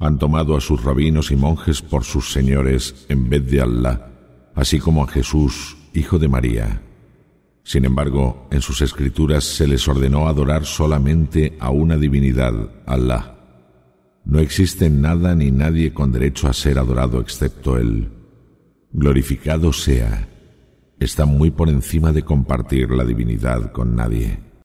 Han tomado a sus rabinos y monjes por sus señores en vez de Allah, así como a Jesús, hijo de María. Sin embargo, en sus escrituras se les ordenó adorar solamente a una divinidad, Allah. No existe nada ni nadie con derecho a ser adorado excepto Él. Glorificado sea. Está muy por encima de compartir la divinidad con nadie.